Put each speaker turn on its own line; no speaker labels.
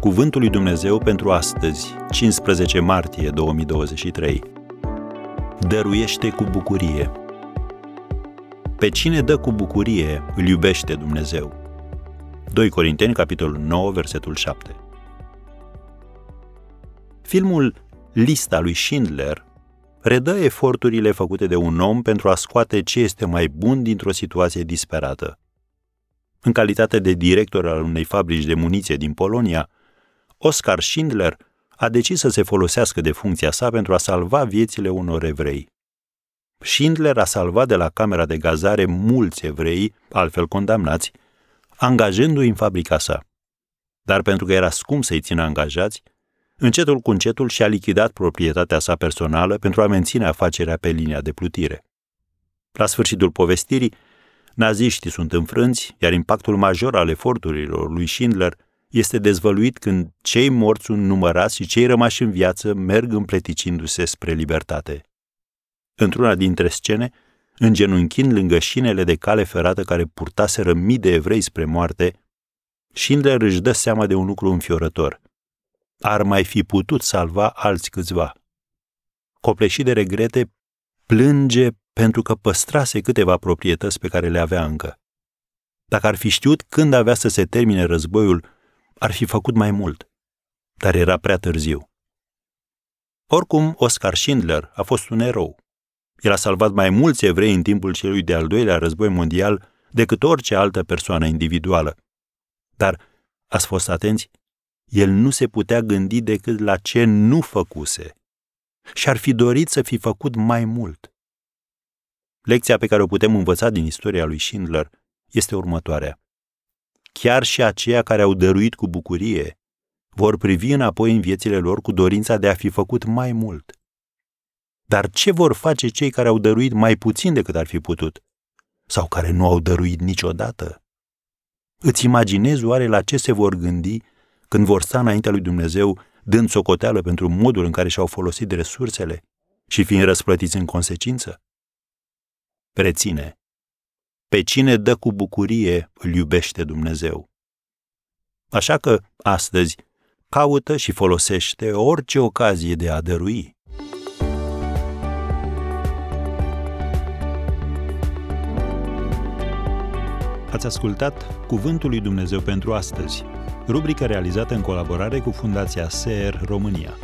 Cuvântul lui Dumnezeu pentru astăzi, 15 martie 2023. Dăruiește cu bucurie. Pe cine dă cu bucurie, îl iubește Dumnezeu. 2 Corinteni, capitolul 9, versetul 7. Filmul Lista lui Schindler redă eforturile făcute de un om pentru a scoate ce este mai bun dintr-o situație disperată. În calitate de director al unei fabrici de muniție din Polonia, Oscar Schindler a decis să se folosească de funcția sa pentru a salva viețile unor evrei. Schindler a salvat de la camera de gazare mulți evrei, altfel condamnați, angajându-i în fabrica sa. Dar pentru că era scump să-i țină angajați, încetul cu încetul și-a lichidat proprietatea sa personală pentru a menține afacerea pe linia de plutire. La sfârșitul povestirii, naziștii sunt înfrânți, iar impactul major al eforturilor lui Schindler este dezvăluit când cei morți sunt numărați și cei rămași în viață merg împleticindu-se spre libertate. Într-una dintre scene, îngenunchind lângă șinele de cale ferată care purtaseră mii de evrei spre moarte, Schindler își dă seama de un lucru înfiorător. Ar mai fi putut salva alți câțiva. Copleșit de regrete, plânge pentru că păstrase câteva proprietăți pe care le avea încă. Dacă ar fi știut când avea să se termine războiul, ar fi făcut mai mult. Dar era prea târziu. Oricum, Oscar Schindler a fost un erou. El a salvat mai mulți evrei în timpul celui de-al doilea război mondial decât orice altă persoană individuală. Dar, ați fost atenți, el nu se putea gândi decât la ce nu făcuse și ar fi dorit să fi făcut mai mult. Lecția pe care o putem învăța din istoria lui Schindler este următoarea. Chiar și aceia care au dăruit cu bucurie vor privi înapoi în viețile lor cu dorința de a fi făcut mai mult. Dar ce vor face cei care au dăruit mai puțin decât ar fi putut? Sau care nu au dăruit niciodată? Îți imaginezi oare la ce se vor gândi când vor sta înaintea lui Dumnezeu dând socoteală pentru modul în care și-au folosit resursele și fiind răsplătiți în consecință? Reține, pe cine dă cu bucurie îl iubește Dumnezeu. Așa că, astăzi, caută și folosește orice ocazie de a dărui. Ați ascultat Cuvântul lui Dumnezeu pentru astăzi, rubrica realizată în colaborare cu Fundația SER România.